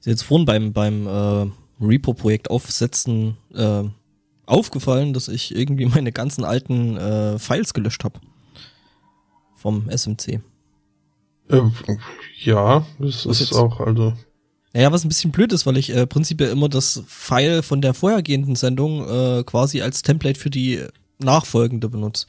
Ist jetzt vorhin beim, beim äh, Repo-Projekt aufsetzen äh, aufgefallen, dass ich irgendwie meine ganzen alten äh, Files gelöscht habe. Vom SMC. Äh, ja, das was ist auch, also. Naja, was ein bisschen blöd ist, weil ich äh, prinzipiell immer das File von der vorhergehenden Sendung äh, quasi als Template für die nachfolgende benutze.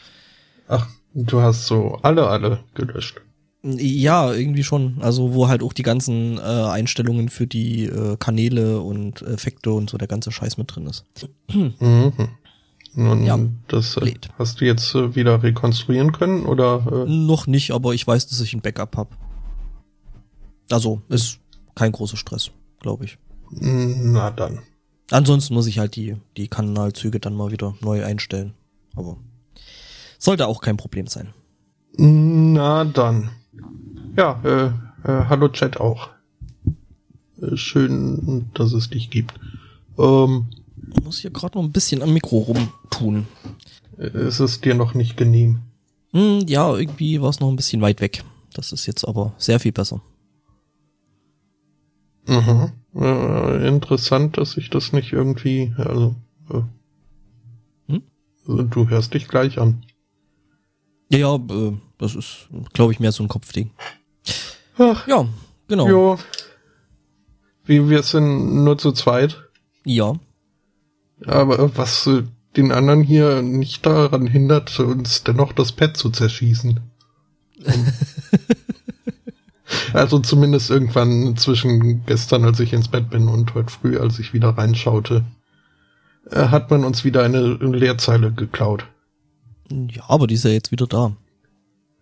Ach, du hast so alle, alle gelöscht. Ja, irgendwie schon. Also wo halt auch die ganzen äh, Einstellungen für die äh, Kanäle und Effekte und so der ganze Scheiß mit drin ist. Mhm. Nun, ja, das äh, hast du jetzt äh, wieder rekonstruieren können oder? Äh? Noch nicht, aber ich weiß, dass ich ein Backup habe. Also ist kein großer Stress, glaube ich. Na dann. Ansonsten muss ich halt die die Kanalzüge dann mal wieder neu einstellen. Aber sollte auch kein Problem sein. Na dann. Ja, äh, äh, hallo Chat auch. Äh, schön, dass es dich gibt. Ähm, ich muss hier gerade noch ein bisschen am Mikro rumtun. Ist es dir noch nicht genehm? Hm, ja, irgendwie war es noch ein bisschen weit weg. Das ist jetzt aber sehr viel besser. Mhm. Äh, interessant, dass ich das nicht irgendwie, also, äh, hm? also, du hörst dich gleich an. Ja, ja, äh, das ist, glaube ich, mehr so ein Kopfding. Ach, ja, genau. Jo. Wie wir sind nur zu zweit. Ja. Aber was den anderen hier nicht daran hindert, uns dennoch das Pad zu zerschießen. also zumindest irgendwann zwischen gestern, als ich ins Bett bin und heute früh, als ich wieder reinschaute, äh, hat man uns wieder eine Leerzeile geklaut. Ja, aber die ist ja jetzt wieder da.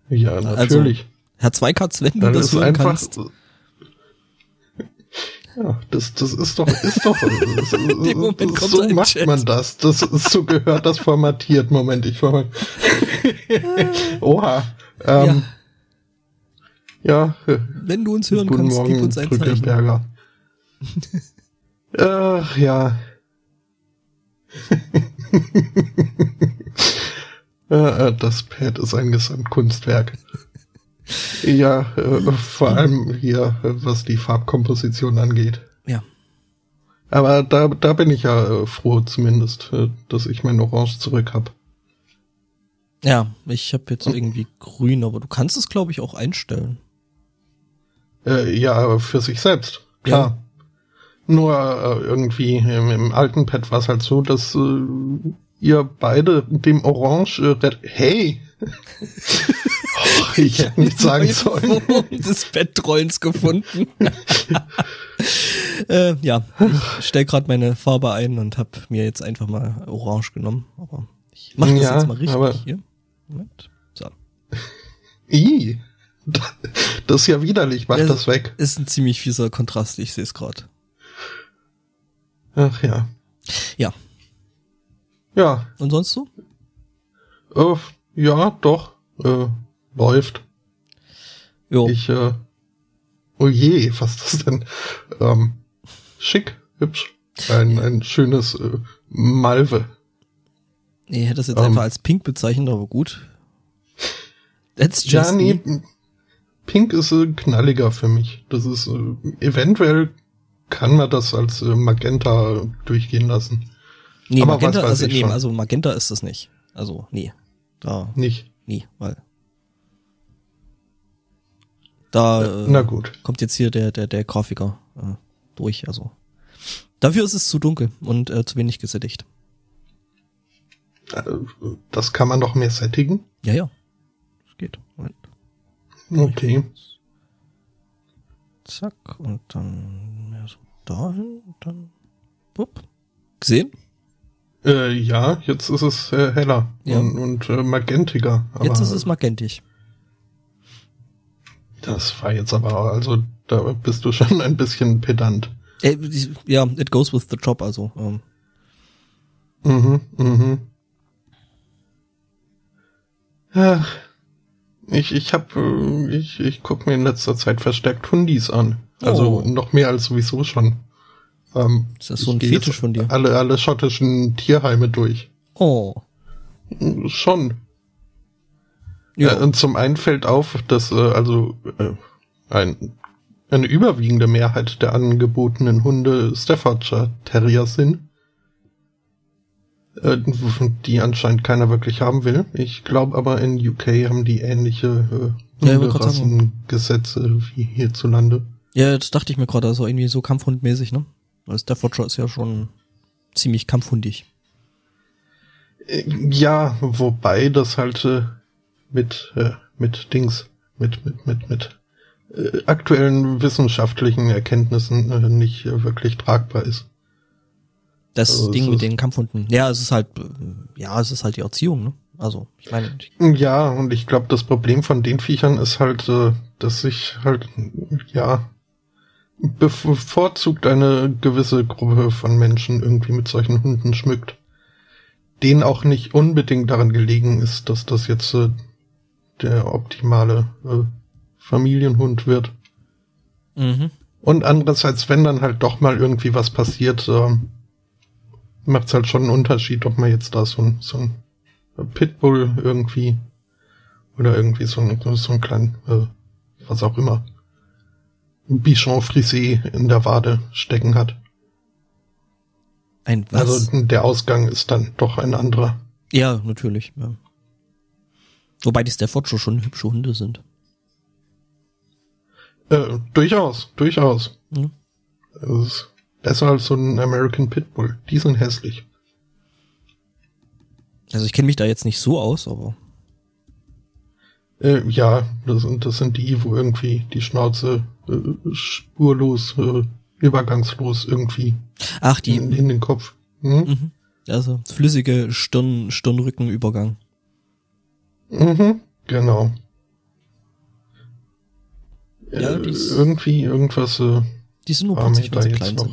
Ja, also, natürlich. Also, Herr Zweikatz, wenn du Dann das hören einfach, kannst. Ja, das, das ist doch, ist doch, das, das, so macht Chat. man das. Das ist so gehört das formatiert. Moment, ich format. Oha. Ähm, ja. ja. Wenn du uns hören Guten kannst, Morgen, gib uns ein Zeichen. Ach, ja. das Pad ist ein Gesamtkunstwerk. Ja, äh, vor allem hier, was die Farbkomposition angeht. Ja. Aber da, da bin ich ja äh, froh zumindest, äh, dass ich mein Orange zurück habe. Ja, ich habe jetzt irgendwie grün, aber du kannst es, glaube ich, auch einstellen. Äh, ja, für sich selbst, klar. Ja. Nur äh, irgendwie im, im alten Pad war es halt so, dass äh, ihr beide dem Orange äh, hey ich hätte nicht sagen sollen. des Bettrollens gefunden. äh, ja, ich stell gerade meine Farbe ein und habe mir jetzt einfach mal Orange genommen. Aber ich mache das ja, jetzt mal richtig hier. Moment. So. I, das ist ja widerlich, mach das, das weg. Ist ein ziemlich fieser Kontrast, ich sehe es gerade. Ach ja. Ja. Ja. Und sonst so? Oh, ja, doch äh, läuft. Jo. Ich, äh, oh je, was ist das denn? Ähm, schick, hübsch. Ein, ein schönes äh, Malve. Nee, hätte das jetzt ähm, einfach als pink bezeichnet, aber gut. That's just ja, nee, pink ist äh, knalliger für mich. Das ist, äh, eventuell kann man das als äh, Magenta durchgehen lassen. Nee, aber Magenta, also, nee, also Magenta ist das nicht. Also, nee. Da. Nicht nie, weil da äh, Na gut. kommt jetzt hier der der der Grafiker äh, durch. Also dafür ist es zu dunkel und äh, zu wenig gesättigt. Äh, das kann man noch mehr sättigen? Ja, ja. Das geht. Moment. Okay. Zack und dann mehr so dahin dann. Wupp. Gesehen? Äh, ja, jetzt ist es äh, heller ja. und, und äh, magentiger. jetzt ist es magentig. Das war jetzt aber, also da bist du schon ein bisschen pedant. Äh, ja, it goes with the job, also. Ähm. Mhm, mhm. Ja, ich, ich hab, äh, ich, ich guck mir in letzter Zeit verstärkt Hundis an. Also oh. noch mehr als sowieso schon. Ähm, ist das so ein Fetisch von dir? Alle, alle schottischen Tierheime durch. Oh. Schon. Ja. Äh, und zum einen fällt auf, dass äh, also äh, ein eine überwiegende Mehrheit der angebotenen Hunde Staffordshire Terrier sind, äh, die anscheinend keiner wirklich haben will. Ich glaube aber in UK haben die ähnliche äh, Ja, wie hierzulande. Ja, das dachte ich mir gerade, also irgendwie so kampfhundmäßig, ne? Weil Staffordshire ist ja schon ziemlich kampfhundig. Äh, Ja, wobei das halt äh, mit äh, mit Dings mit mit mit mit äh, aktuellen wissenschaftlichen Erkenntnissen äh, nicht wirklich tragbar ist. Das Also Ding mit den Kampfhunden. Ja, es ist halt, äh, ja, es ist halt die Erziehung, ne? Also, ich meine, Ja, und ich glaube, das Problem von den Viechern ist halt, äh, dass sich halt, ja, bevorzugt eine gewisse Gruppe von Menschen irgendwie mit solchen Hunden schmückt. Denen auch nicht unbedingt daran gelegen ist, dass das jetzt äh, der optimale äh, Familienhund wird. mhm. Und andererseits, wenn dann halt doch mal irgendwie was passiert, ähm, macht es halt schon einen Unterschied, ob man jetzt da so ein, so ein Pitbull irgendwie oder irgendwie so ein, so ein kleinen, äh, was auch immer, Bichon Frisé in der Wade stecken hat. ein was? Also der Ausgang ist dann doch ein anderer. ja, natürlich, ja. Wobei die Staffordshire schon hübsche Hunde sind. Äh, durchaus, durchaus. Mhm. Es ist besser als so ein American Pitbull. Die sind hässlich. Also ich kenne mich da jetzt nicht so aus, aber Äh, ja, das sind, das sind die, wo irgendwie die Schnauze äh, spurlos, äh, übergangslos irgendwie ach, die, in, in den Kopf. Hm? mhm. also flüssige Stirn, Stirnrückenübergang. Mhm, genau. Ja, äh, ist- irgendwie irgendwas, äh, Die sind nur putzig, wenn sie klein noch-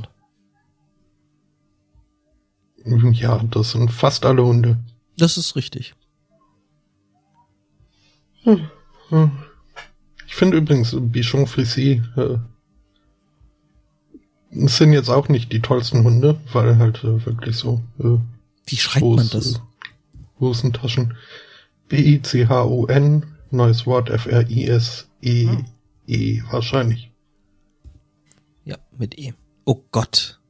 sind. ja, das sind fast alle Hunde. Das ist richtig. Ich finde übrigens Bichon Frisé äh, sind jetzt auch nicht die tollsten Hunde, weil halt äh, wirklich so äh, Wie schreibt man das? äh, Hosentaschen. B-I-C-H-O-N, neues Wort F-R-I-S-E-E E, wahrscheinlich. Ja, mit E. Oh Gott.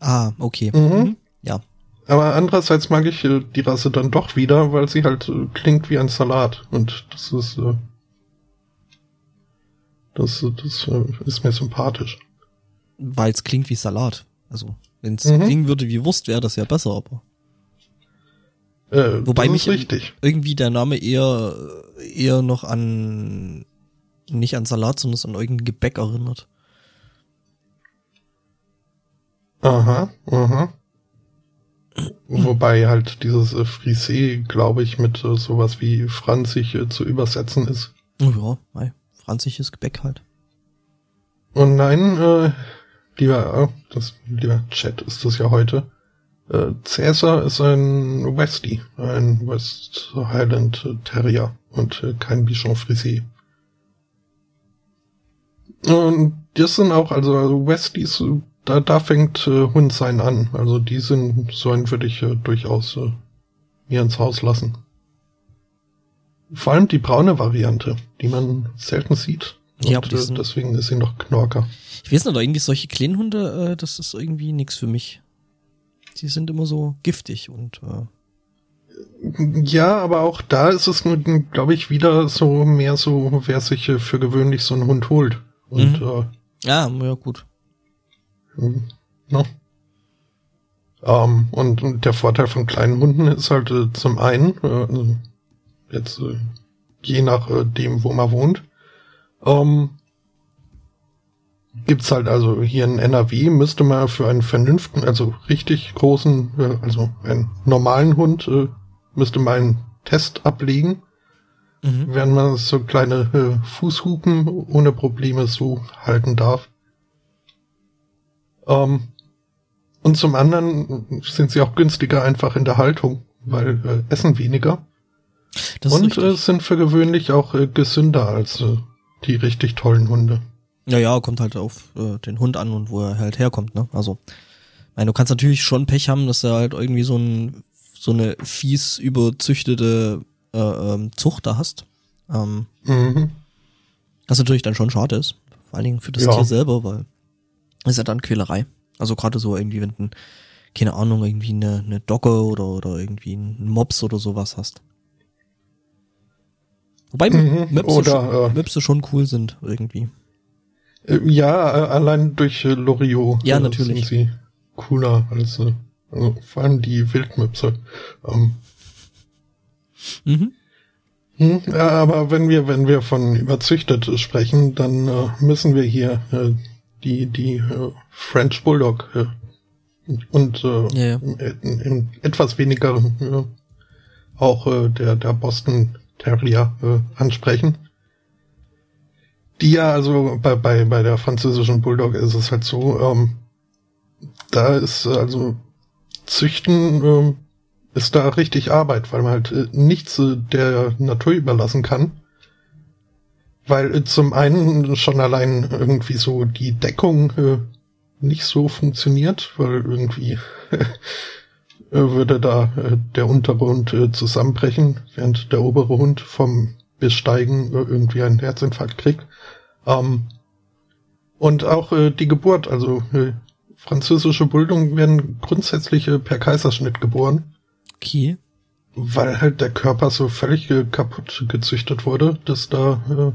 Ah, okay. Mhm. Ja. Aber andererseits mag ich äh, die Rasse dann doch wieder, weil sie halt äh, klingt wie ein Salat. Und das ist, äh, das, das ist mir sympathisch. Weil es klingt wie Salat. Also, wenn es Mhm. klingen würde wie Wurst, wäre das ja besser, aber Äh, Wobei mich- richtig. irgendwie der Name eher, eher noch an, nicht an Salat, sondern an irgendein Gebäck erinnert. Aha, aha. Wobei halt dieses äh, Frisé, glaube ich, mit äh, sowas wie franzig äh, zu übersetzen ist. Oh ja, mei, franzisches Gebäck halt. Und nein, äh, lieber, äh, das, lieber Chat ist das ja heute. Äh, Cäsar ist ein Westie, ein West Highland Terrier und äh, kein Bichon Frisé. Und das sind auch, also, also Westies, da, da fängt äh, Hund sein an. Also die sind, so einen würde ich äh, durchaus äh, mir ins Haus lassen. Vor allem die braune Variante, die man selten sieht. Ja, Und, äh, deswegen ist sie noch Knorker. Ich weiß nicht, irgendwie solche kleinen Hunde, äh, das ist irgendwie nix für mich. Die sind immer so giftig und äh, Ja, aber auch da ist es, glaube ich, wieder so mehr so, wer sich äh, für gewöhnlich so einen Hund holt. Und Mhm. ja, ja gut. äh, no. ähm, und, und der Vorteil von kleinen Hunden ist halt äh, zum einen, äh, also jetzt äh, je nach äh, wo man wohnt, ähm, gibt's halt also hier in NRW müsste man für einen vernünftigen, also richtig großen, äh, also einen normalen Hund, äh, müsste man einen Test ablegen, Mhm. während man so kleine äh, Fußhupen ohne Probleme so halten darf. Ähm, und zum anderen sind sie auch günstiger einfach in der Haltung, weil äh, essen weniger Das und äh, sind für gewöhnlich auch äh, gesünder als äh, die richtig tollen Hunde. Ja, ja, kommt halt auf äh, den Hund an und wo er halt herkommt, ne? Also, meine, du kannst natürlich schon Pech haben, dass er halt irgendwie so ein so eine fies überzüchtete äh, ähm, Zucht da hast. Ähm, Mhm. was natürlich dann schon schade ist. Vor allen Dingen für das Ja. Tier selber, weil ist ja dann Quälerei. Also gerade so irgendwie, wenn du, keine Ahnung, irgendwie eine, eine Dogge oder, oder irgendwie einen Mops oder sowas hast. Wobei Mhm, Möpse, oder, schon, äh, Möpse schon cool sind, irgendwie. Äh, Ja, äh, allein durch äh, Loriot Ja, äh, natürlich. sind sie cooler als also vor allem die Wildmöpse. Ähm, Mhm. hm, ja, aber wenn wir wenn wir von überzüchtet sprechen, dann äh, müssen wir hier äh, die die äh, French Bulldog und äh, Ja, ja. In, in etwas weniger auch der der Boston Terrier ansprechen. Die ja, also bei, bei, bei der französischen Bulldog ist es halt so, ähm, da ist also Züchten ähm, ist da richtig Arbeit, weil man halt äh, nichts äh, der Natur überlassen kann. Weil äh, zum einen schon allein irgendwie so die Deckung äh, nicht so funktioniert, weil irgendwie äh, würde da äh, der untere Hund zusammenbrechen, während der obere Hund vom Besteigen irgendwie einen Herzinfarkt kriegt. Ähm, und auch äh, die Geburt, also äh, französische Bulldoggen werden grundsätzlich äh, per Kaiserschnitt geboren, Okay. weil halt der Körper so völlig äh, kaputt gezüchtet wurde, dass da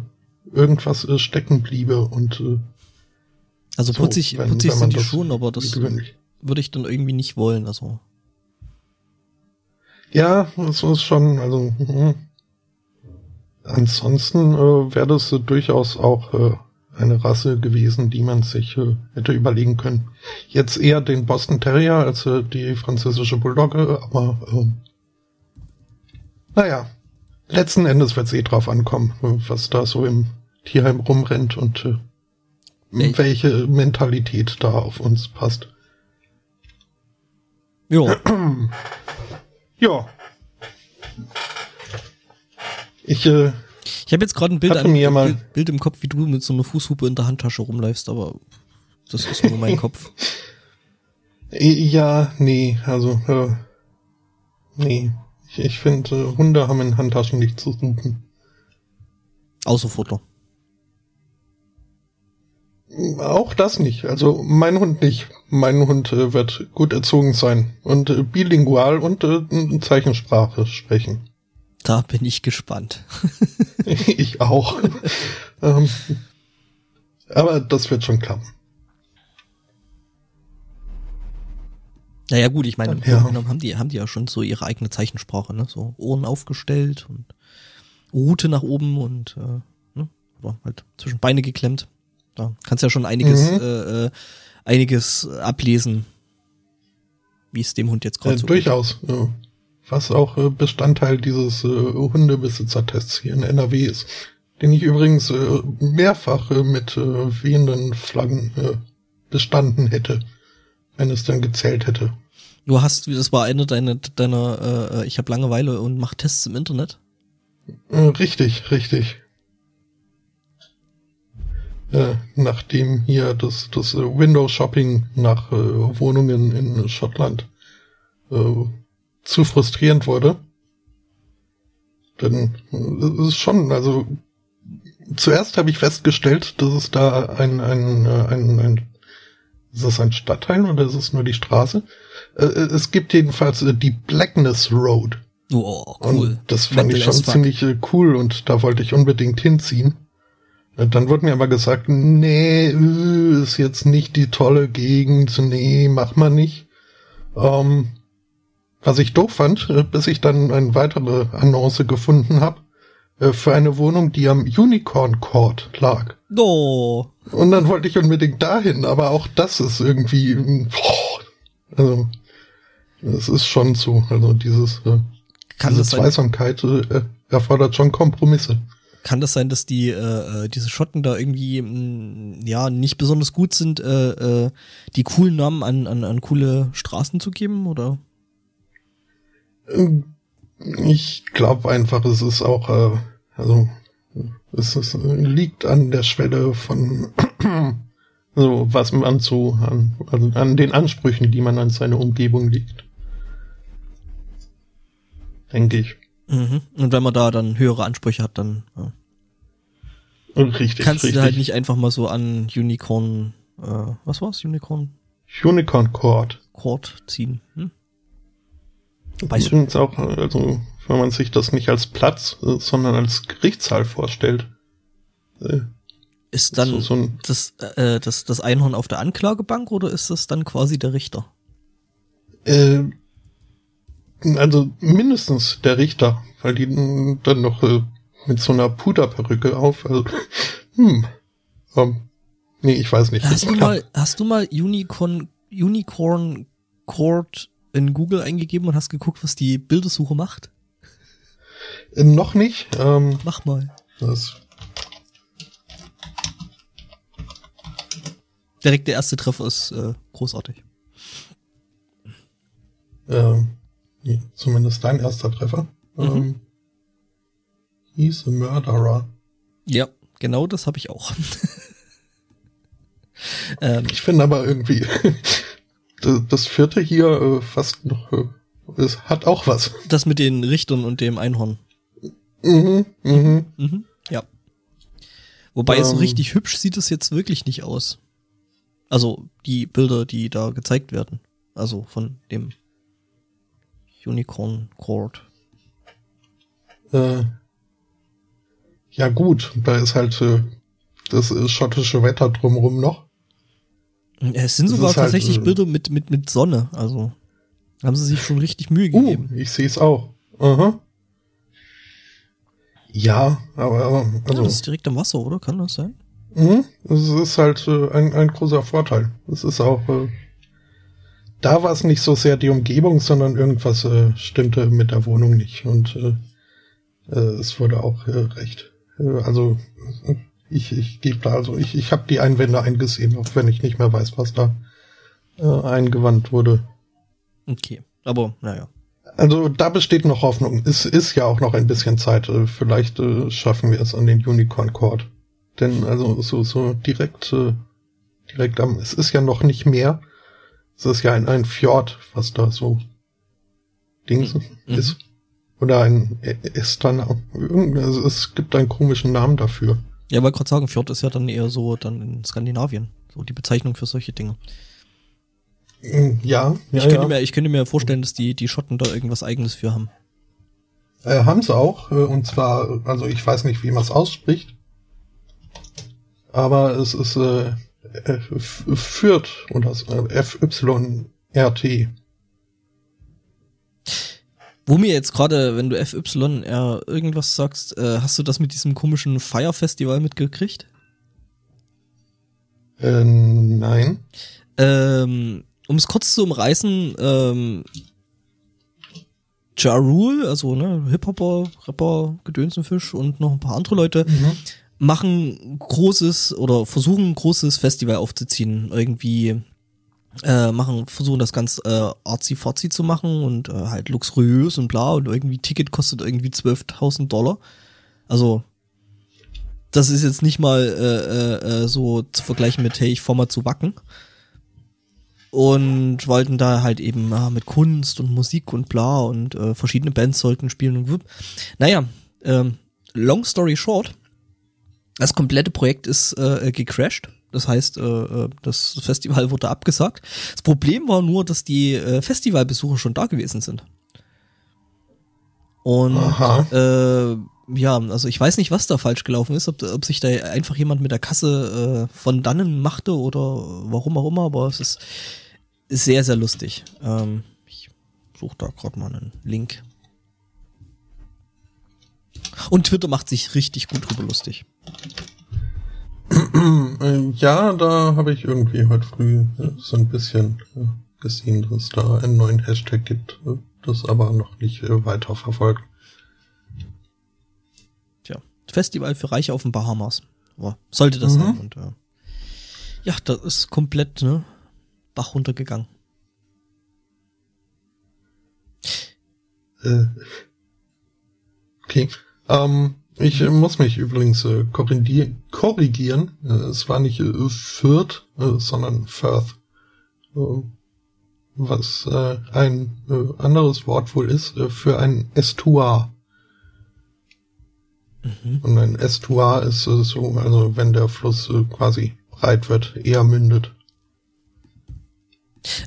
äh, irgendwas äh, stecken bliebe und äh, Also so, putzig, wenn- putzig wenn sind die schon, aber das gewöhnlich. würde ich dann irgendwie nicht wollen. Also Ja, das ist schon, also mhm. Ansonsten äh, wäre das äh, durchaus auch äh, eine Rasse gewesen, die man sich äh, hätte überlegen können. Jetzt eher den Boston Terrier als äh, die französische Bulldogge, aber äh, naja, letzten Endes wird es eh drauf ankommen, äh, was da so im Tierheim rumrennt und äh, Wel- welche Mentalität da auf uns passt. ja, Ja. Ich äh, ich habe jetzt gerade ein Bild, an, mir mal- Bild, Bild im Kopf, wie du mit so einer Fußhupe in der Handtasche rumläufst, aber das ist nur mein Kopf. Ja, nee, also, äh, nee. Ich, ich finde, äh, Hunde haben in Handtaschen nichts zu suchen. Außer Futter. Auch das nicht. Also, mein Hund nicht. Mein Hund äh, wird gut erzogen sein und äh, bilingual und äh, Zeichensprache sprechen. Da bin ich gespannt. ich auch. ähm, aber das wird schon klappen. Naja gut, ich meine, im Ja. Grunde genommen haben die, haben die ja schon so ihre eigene Zeichensprache, ne? So Ohren aufgestellt und Rute nach oben und äh, ne? oder halt zwischen Beine geklemmt. Da kannst ja schon einiges, Mhm. äh, äh, einiges ablesen, wie es dem Hund jetzt gerade Äh, so geht. durchaus. Ja. Was auch äh, Bestandteil dieses äh, Hundebesitzertests hier in NRW ist. Den ich übrigens äh, mehrfach mit wehenden Flaggen bestanden hätte, wenn es dann gezählt hätte. Du hast, das war eine deiner, deiner äh, ich habe Langeweile und mach Tests im Internet. Richtig, richtig. Äh, nachdem hier das, das äh, Window-Shopping nach äh, Wohnungen in Schottland äh, zu frustrierend wurde, dann äh, ist es schon, also zuerst habe ich festgestellt, dass es da ein, ein, äh, ein, ein ist das ein Stadtteil oder ist es nur die Straße? Äh, es gibt jedenfalls die Blackness Road. Oh, Und cool. das fand Metal ich schon ziemlich cool und da wollte ich unbedingt hinziehen. Dann wurde mir aber gesagt, nee, ist jetzt nicht die tolle Gegend, nee, mach mal nicht. Ähm, was ich doof fand, äh, bis ich dann eine weitere Annonce gefunden habe, äh, für eine Wohnung, die am Unicorn Court lag. Oh, Und dann wollte ich unbedingt dahin, aber auch das ist irgendwie, boah, also, es ist schon so, also dieses, äh, kann diese Zweisamkeit äh, erfordert schon Kompromisse. kann das sein, dass die äh, äh, diese Schotten da irgendwie mh, ja nicht besonders gut sind, äh, äh, die coolen Namen an, an, an coole Straßen zu geben oder? Ähm, Ich glaube einfach, es ist auch, äh, also es ist, liegt an der Schwelle von so was man so an, also an den Ansprüchen, die man an seine Umgebung legt. Denke ich. Mhm. Und wenn man da dann höhere Ansprüche hat, dann ja. Richtig, kannst richtig. du halt nicht einfach mal so an Unicorn, äh, was war's? Unicorn Unicorn Court. Court ziehen. Hm? Weißt Übrigens auch, also wenn man sich das nicht als Platz, äh, sondern als Gerichtssaal vorstellt. Äh, ist dann so, so ein, das, äh, das, das Einhorn auf der Anklagebank oder ist das dann quasi der Richter? äh, also mindestens der Richter, weil die dann noch äh, mit so einer Puderperücke auf. Also, hm. Um, nee, ich weiß nicht. Hast du mal, hast du mal Unicorn, Unicorn Court in Google eingegeben und hast geguckt, was die Bildersuche macht? Äh, noch nicht. Ähm, Mach mal. das, Direkt der erste Treffer ist äh, großartig. ähm, nee, zumindest dein erster Treffer. Mhm. Ähm, he's a murderer. Ja, genau das habe ich auch. ähm, Ich finde aber irgendwie das, vierte hier äh, fast noch, äh, es hat auch was. das mit den Richtern und dem Einhorn. Mhm, mhm. Mhm, ja. Wobei so Ähm. richtig hübsch sieht es jetzt wirklich nicht aus. Also die Bilder, die da gezeigt werden. Also von dem Unicorn Court. Äh, ja gut, da ist halt äh, das schottische Wetter drumrum noch. Es sind Das sogar halt, tatsächlich äh, Bilder mit, mit, mit Sonne. Also haben sie sich schon richtig Mühe Uh, gegeben. ich sehe es auch. Aha. Ja, aber, aber ja, also, das ist direkt am Wasser, oder? Kann das sein? mhm, es ist halt äh, ein, ein großer Vorteil. Es ist auch, äh, da war es nicht so sehr die Umgebung, sondern irgendwas äh, stimmte mit der Wohnung nicht und äh, äh, es wurde auch recht. Also ich, ich gebe da also, ich, ich habe die Einwände eingesehen, auch wenn ich nicht mehr weiß, was da äh, eingewandt wurde. Okay. Aber, naja. Also da besteht noch Hoffnung. Es ist ja auch noch ein bisschen Zeit. Äh, Vielleicht äh, schaffen wir es an den Unicorn Court. Denn also so so direkt äh, direkt am. Es ist ja noch nicht mehr. Es ist ja ein, ein Fjord, was da so Dings Mhm. ist. Oder ein Estana. Es gibt einen komischen Namen dafür. Ja, wollte gerade sagen, Fjord ist ja dann eher so dann in Skandinavien. So die Bezeichnung für solche Dinge. Mm, Ja, ja, ich, könnte ja. Mir, ich könnte mir vorstellen, dass die, die Schotten da irgendwas eigenes für haben. Äh, haben sie auch. Äh, und zwar, also ich weiß nicht, wie man es ausspricht. Aber es ist äh, F- Fürth oder äh, FYRT. Wo mir jetzt gerade, wenn du FYR irgendwas sagst, äh, hast du das mit diesem komischen Fire Festival mitgekriegt? Äh, nein. Ähm, um es kurz zu umreißen, ähm, Ja Rule, also ne, Hip-Hopper, Rapper, Gedönsenfisch und noch ein paar andere Leute, machen großes oder versuchen ein großes Festival aufzuziehen. Irgendwie äh, machen, versuchen das ganz äh, arzi-fazi zu machen und äh, halt luxuriös und bla und irgendwie Ticket kostet irgendwie 12.000 Dollar. Also das ist jetzt nicht mal äh, äh, äh, so zu vergleichen mit, hey, ich fahr mal zu Wacken. Und wollten da halt eben ja, mit Kunst und Musik und bla und äh, verschiedene Bands sollten spielen und wupp. Naja, ähm, long story short, das komplette Projekt ist äh, gecrashed. Das heißt, äh, äh, das Festival wurde abgesagt. Das Problem war nur, dass die äh, Festivalbesucher schon da gewesen sind. Und Aha. äh, ja, also ich weiß nicht, was da falsch gelaufen ist, ob, ob sich da einfach jemand mit der Kasse äh, von dannen machte oder warum auch immer, aber es ist, ist sehr, sehr lustig. Ähm, ich suche da gerade mal einen Link. Und Twitter macht sich richtig gut drüber lustig. Äh, ja, da habe ich irgendwie heute früh so ein bisschen äh, gesehen, dass es da einen neuen Hashtag gibt, äh, das aber noch nicht weiter verfolgt. Tja, Festival für Reiche auf den Bahamas. Sollte das Mhm. sein. Und, äh, ja, das ist komplett, ne, Bach runtergegangen. Äh, okay. Ähm, ich muss mich übrigens äh, korrigieren. Äh, es war nicht äh, Fürth, äh, sondern Firth. Äh, was äh, ein anderes Wort wohl ist für ein Estuar. Mhm. Und ein Estuar ist so, also wenn der Fluss quasi breit wird, eher mündet.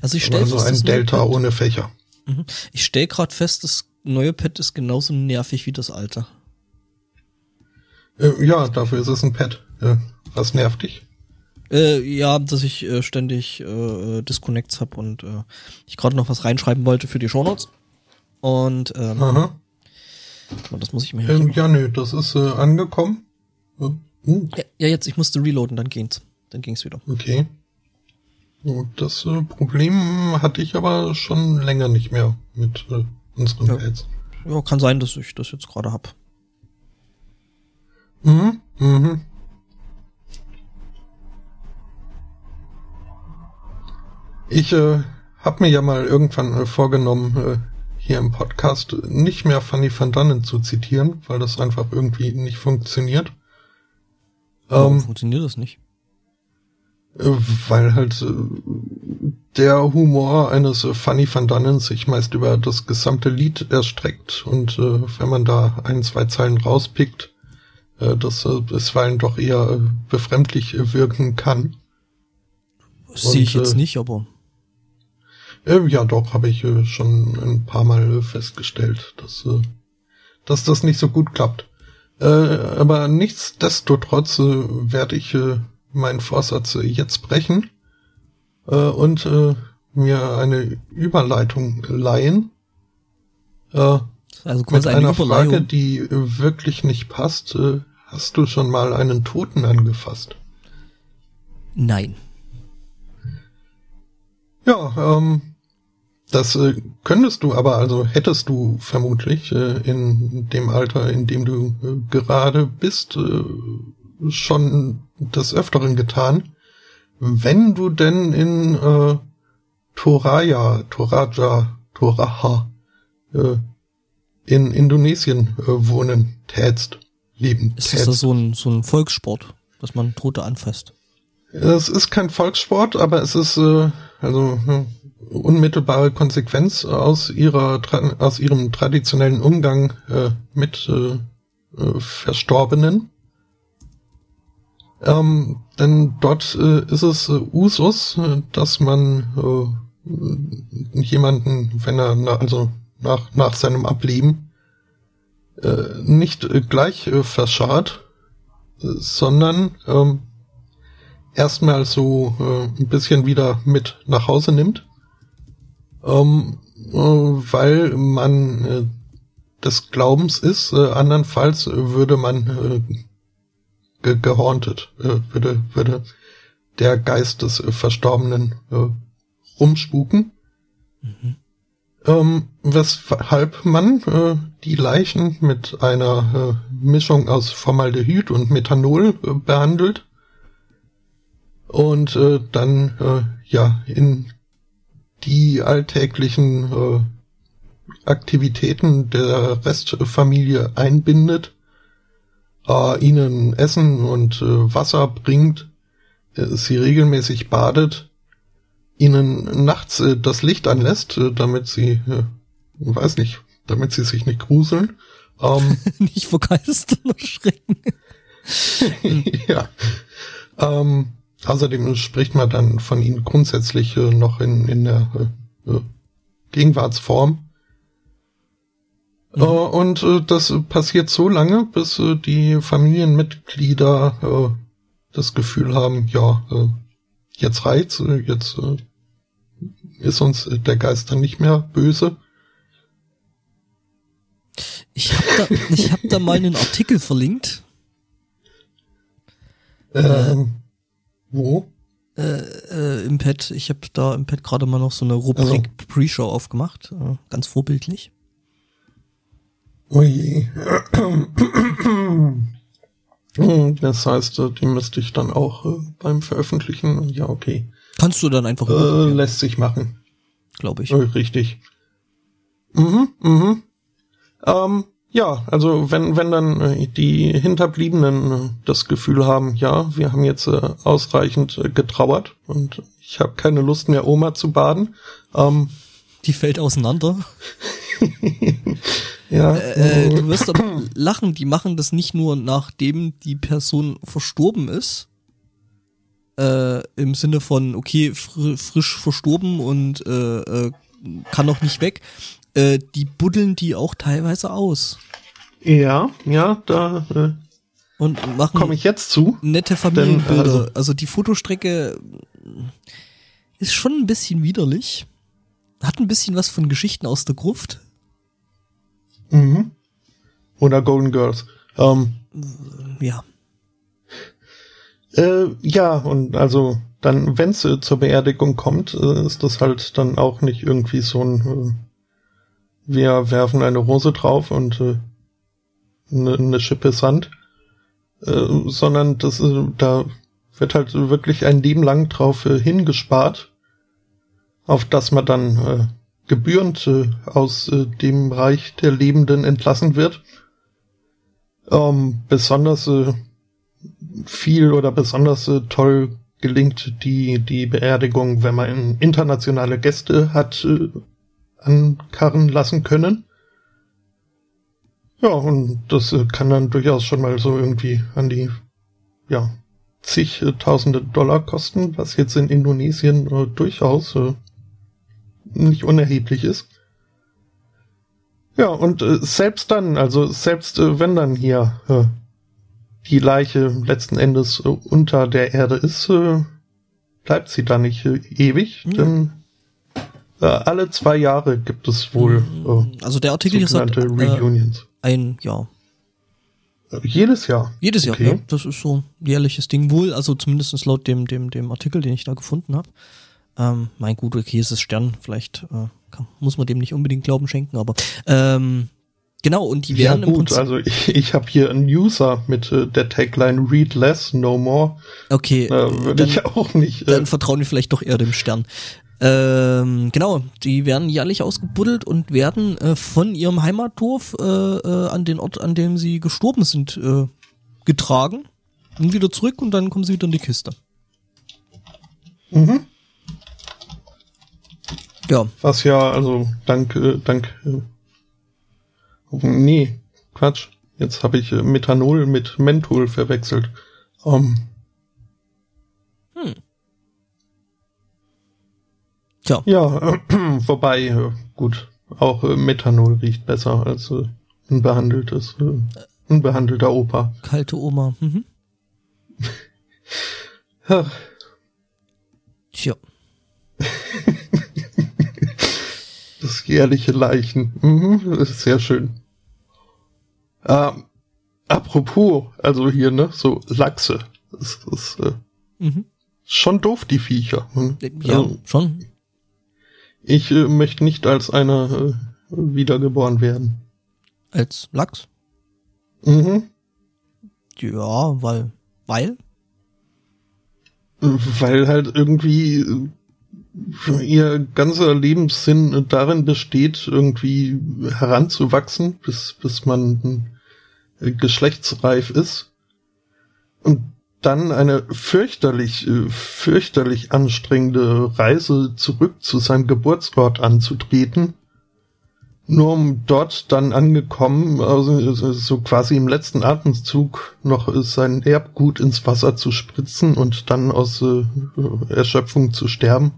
Also ich stelle also ein Delta ohne Fächer. Mhm. Ich stelle gerade fest, das neue Pad ist genauso nervig wie das alte. Äh, ja, dafür ist es ein Pad. Äh, was nervt dich? Äh, ja, dass ich äh, ständig äh, Disconnects habe und äh, ich gerade noch was reinschreiben wollte für die Shownotes. Und ähm, Aha. das muss ich mir ähm, Ja, nö, das ist äh, angekommen. Uh. Ja, ja, jetzt, ich musste reloaden, dann ging's. Dann ging's wieder. Okay. Das äh, Problem hatte ich aber schon länger nicht mehr mit äh, unseren ja. Pads. Ja, kann sein, dass ich das jetzt gerade hab. Mhm, mhm. Ich äh, habe mir ja mal irgendwann äh, vorgenommen, äh, hier im Podcast nicht mehr Fanny van Dannen zu zitieren, weil das einfach irgendwie nicht funktioniert. Warum ähm, funktioniert das nicht? Äh, weil halt äh, der Humor eines äh, Fanny van Dannen sich meist über das gesamte Lied erstreckt und wenn man da ein, zwei Zeilen rauspickt, äh, das äh, bisweilen doch eher äh, befremdlich wirken kann. Sehe ich jetzt äh, nicht, aber äh, ja, doch, habe ich äh, schon ein paar Mal äh, festgestellt, dass, äh, dass das nicht so gut klappt. Äh, aber nichtsdestotrotz äh, werde ich äh, meinen Vorsatz äh, jetzt brechen äh, und äh, mir eine Überleitung leihen. Äh, also kurz mit eine einer Frage, die äh, wirklich nicht passt. Äh, hast du schon mal einen Toten angefasst? Nein. Ja, ähm, das äh, könntest du aber, also hättest du vermutlich äh, in dem Alter, in dem du äh, gerade bist, äh, schon des Öfteren getan, wenn du denn in äh, Toraja, Toraja, Toraha äh, in Indonesien äh, wohnen tätst, leben Ist tätst. das so ein, so ein Volkssport, dass man Tote anfasst? Es ist kein Volkssport, aber es ist äh, also unmittelbare Konsequenz aus ihrer aus ihrem traditionellen Umgang äh, mit äh, äh, Verstorbenen. Ähm, denn dort äh, ist es äh, Usus, äh, dass man äh, jemanden, wenn er na, also nach nach seinem Ableben äh, nicht äh, gleich äh, verscharrt, sondern ähm, erstmal so äh, ein bisschen wieder mit nach Hause nimmt ähm, äh, weil man äh, des Glaubens ist, äh, andernfalls würde man äh, ge gehorntet, äh, würde, würde der Geist des äh, Verstorbenen rumspuken. Mhm. Ähm, weshalb man äh, die Leichen mit einer äh, Mischung aus Formaldehyd und Methanol äh, behandelt. Und äh, dann äh, ja in die alltäglichen äh, Aktivitäten der Restfamilie einbindet, ihnen Essen und Wasser bringt, sie regelmäßig badet, ihnen nachts äh, das Licht anlässt, äh, damit sie, äh, weiß nicht, damit sie sich nicht gruseln. Ähm, nicht vor Geistern erschrecken. ja. Ähm, Außerdem spricht man dann von ihnen grundsätzlich äh, noch in, in der äh, äh Gegenwartsform. Mhm. Äh, und äh, das passiert so lange, bis äh, die Familienmitglieder das Gefühl haben, ja, jetzt reizt, jetzt ist uns der Geist dann nicht mehr böse. Ich habe da, ich hab da mal einen Artikel verlinkt. Ähm, wo? Äh, äh, Im Pad. Ich habe da im Pad gerade mal noch so eine Rubrik also. Pre-Show aufgemacht. Äh, ganz vorbildlich. Oh je. Das heißt, äh, die müsste ich dann auch äh, beim Veröffentlichen. Ja, okay. Kannst du dann einfach. Äh, lässt sich machen. Glaube ich. Äh, richtig. Mhm, mhm. Ähm, ja, also wenn, wenn dann die Hinterbliebenen das Gefühl haben, ja, wir haben jetzt ausreichend getrauert und ich habe keine Lust mehr, Oma zu baden. Ähm, die fällt auseinander. Ja. Äh, du wirst aber lachen, die machen das nicht nur nachdem die Person verstorben ist, äh, im Sinne von, okay, fr frisch verstorben und äh, äh, kann noch nicht weg, äh, die buddeln die auch teilweise aus. Ja, ja, da äh, und machen komme ich jetzt zu. Nette Familienbilder. Denn, also, also die Fotostrecke ist schon ein bisschen widerlich. Hat ein bisschen was von Geschichten aus der Gruft. Mhm. Oder Golden Girls. Ähm, ja. Äh, ja, und also dann, wenn es äh, zur Beerdigung kommt, äh, ist das halt dann auch nicht irgendwie so ein äh, wir werfen eine Rose drauf und äh, eine, eine Schippe Sand, äh, sondern das, da wird halt wirklich ein Leben lang drauf hingespart, auf das man dann äh, gebührend äh, aus äh, dem Reich der Lebenden entlassen wird. Ähm, besonders äh, viel oder besonders äh, toll gelingt die, die Beerdigung, wenn man internationale Gäste hat äh, ankarren lassen können. Ja, und das äh, kann dann durchaus schon mal so irgendwie an die, ja, zigtausende Dollar kosten, was jetzt in Indonesien durchaus nicht unerheblich ist. Ja, und äh, selbst dann, also selbst äh, wenn dann hier äh, die Leiche letzten Endes äh, unter der Erde ist, äh, bleibt sie da nicht äh, ewig, mhm. denn alle zwei Jahre gibt es wohl äh, also der Artikel ist halt, Reunions. ein Jahr. Jedes Jahr. Jedes Jahr, okay. ja. Das ist so ein jährliches Ding wohl, also zumindest laut dem, dem, dem Artikel, den ich da gefunden habe. Ähm, mein gut, okay, es ist Stern, vielleicht äh, kann, muss man dem nicht unbedingt Glauben schenken, aber ähm, genau, und die werden ja, gut, also ich, ich habe hier einen User mit äh, der Tagline Read less, no more. Okay. Äh, Würde ich auch nicht. Äh, dann vertrauen wir vielleicht doch eher dem Stern. Ähm, genau, die werden jährlich ausgebuddelt und werden äh, von ihrem Heimatdorf äh, äh, an den Ort, an dem sie gestorben sind, äh, getragen und wieder zurück und dann kommen sie wieder in die Kiste. Mhm. Ja. Was ja, also dank, äh, dank, äh, nee, Quatsch. Jetzt habe ich äh, Methanol mit Menthol verwechselt. Um, ähm. hm. Tja. Ja, äh, wobei, äh, gut, auch äh, Methanol riecht besser als äh, unbehandeltes, äh, unbehandelter Opa. Kalte Oma. Mhm. Ach. Tja. Jährliche Leichen. Mhm, das ist sehr schön. Ähm, apropos, also hier, ne, so Lachse. Das ist äh, mhm. schon doof, die Viecher. Hm? Ja, also, schon. Ich äh, möchte nicht als einer äh, wiedergeboren werden. Als Lachs? Mhm. Ja, weil, weil? Weil halt irgendwie äh, ihr ganzer Lebenssinn darin besteht, irgendwie heranzuwachsen, bis, bis man äh, geschlechtsreif ist. Und dann eine fürchterlich, äh, fürchterlich anstrengende Reise zurück zu seinem Geburtsort anzutreten, nur um dort dann angekommen, also so quasi im letzten Atemzug noch sein Erbgut ins Wasser zu spritzen und dann aus äh, Erschöpfung zu sterben.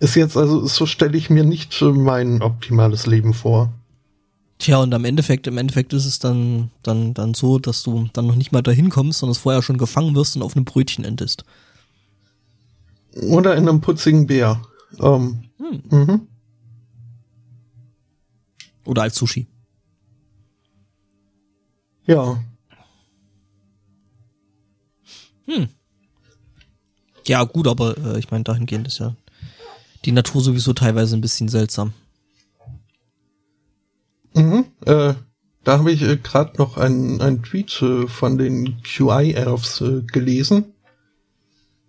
Ist jetzt also, so stelle ich mir nicht mein optimales Leben vor. Tja, und am Endeffekt, im Endeffekt ist es dann, dann, dann so, dass du dann noch nicht mal dahin kommst, sondern vorher schon gefangen wirst und auf einem Brötchen endest. Oder in einem putzigen Bär. Ähm, hm. mhm. Oder als Sushi. Ja. Hm. Ja, gut, aber äh, ich meine, dahingehend ist ja die Natur sowieso teilweise ein bisschen seltsam. Mhm, äh, da habe ich äh, gerade noch einen, einen Tweet äh, von den QI-Elves äh, gelesen.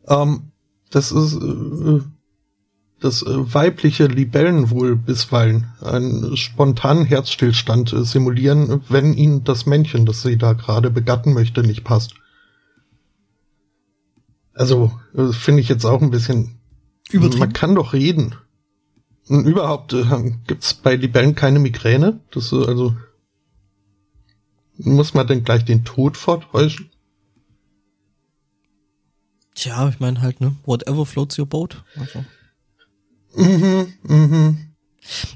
Ähm, das ist äh, das äh, weibliche Libellen wohl bisweilen einen spontanen Herzstillstand äh, simulieren, wenn ihnen das Männchen, das sie da gerade begatten möchte, nicht passt. Also, äh, finde ich jetzt auch ein bisschen. Übertrieben. Man kann doch reden. Und überhaupt äh, gibt's bei Libellen keine Migräne? Das äh, also muss man denn gleich den Tod vortäuschen? Tja, ich meine halt, ne? Whatever floats your boat. Also. Mhm, mhm.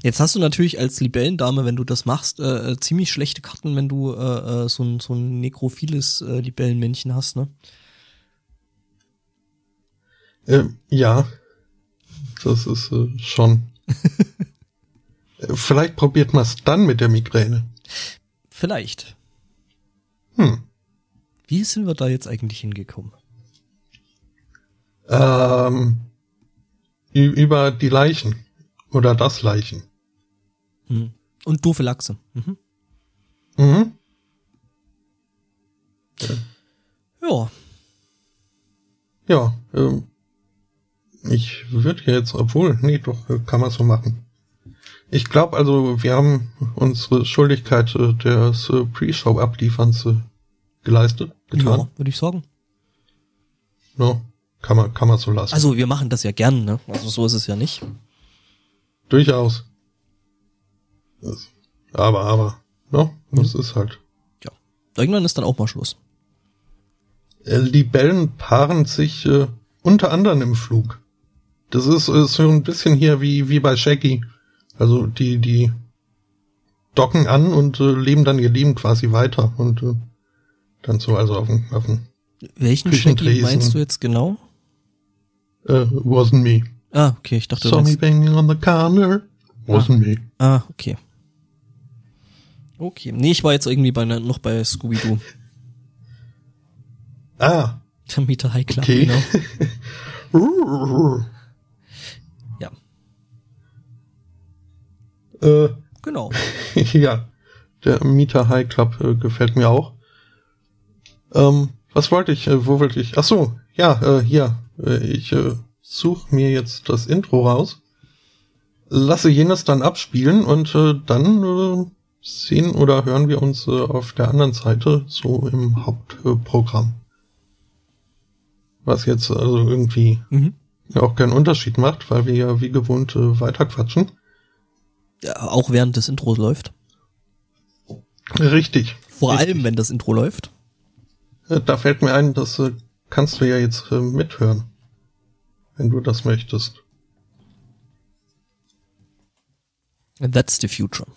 Jetzt hast du natürlich als Libellendame, wenn du das machst, äh, äh ziemlich schlechte Karten, wenn du äh, äh, so, ein, so ein nekrophiles äh, Libellenmännchen hast, ne? Äh, ja, das ist äh, schon. Vielleicht probiert man es dann mit der Migräne. Vielleicht. Hm. Wie sind wir da jetzt eigentlich hingekommen? Ähm, über die Leichen. Oder das Leichen. Hm. Und doofe Lachse. Mhm. Mhm. Ja. Ja, ähm, ich würde jetzt, obwohl, nee, doch, kann man so machen. Ich glaube also, wir haben unsere Schuldigkeit äh, des äh, Pre-Show-Ablieferns äh, geleistet, getan. Ja, würde ich sagen. Ja, kann man, kann man so lassen. Also wir machen das ja gern, ne? Also so ist es ja nicht. Durchaus. Das, aber, aber, ne? Das mhm. ist halt. Ja. Irgendwann ist dann auch mal Schluss. Äh, Libellen paaren sich äh, unter anderem im Flug. Das ist, ist so ein bisschen hier wie, wie bei Shaggy. Also die, die docken an und äh, leben dann ihr Leben quasi weiter und äh, dann so also auf dem, auf dem Welchen Shaggy meinst du jetzt genau? Uh, wasn't me. Ah, okay, ich dachte, Saw me banging on the corner. Wasn't ah. me. Ah, okay. Okay. Nee, ich war jetzt irgendwie bei, noch bei Scooby-Doo. ah. Der Mieter High Club, okay. genau. Äh, genau. ja. Der Mieter High Club äh, gefällt mir auch. Ähm, was wollte ich? Äh, wo wollte ich? Ach so, ja, äh, hier. Äh, ich äh, suche mir jetzt das Intro raus, lasse jenes dann abspielen und dann sehen oder hören wir uns auf der anderen Seite so im Hauptprogramm. Was jetzt also irgendwie mhm. auch keinen Unterschied macht, weil wir ja wie gewohnt weiterquatschen. Ja, auch während das Intro läuft. Richtig. Vor richtig. allem, wenn das Intro läuft. Äh, da fällt mir ein, das äh, kannst du ja jetzt äh, mithören wenn du das möchtest. And that's the future.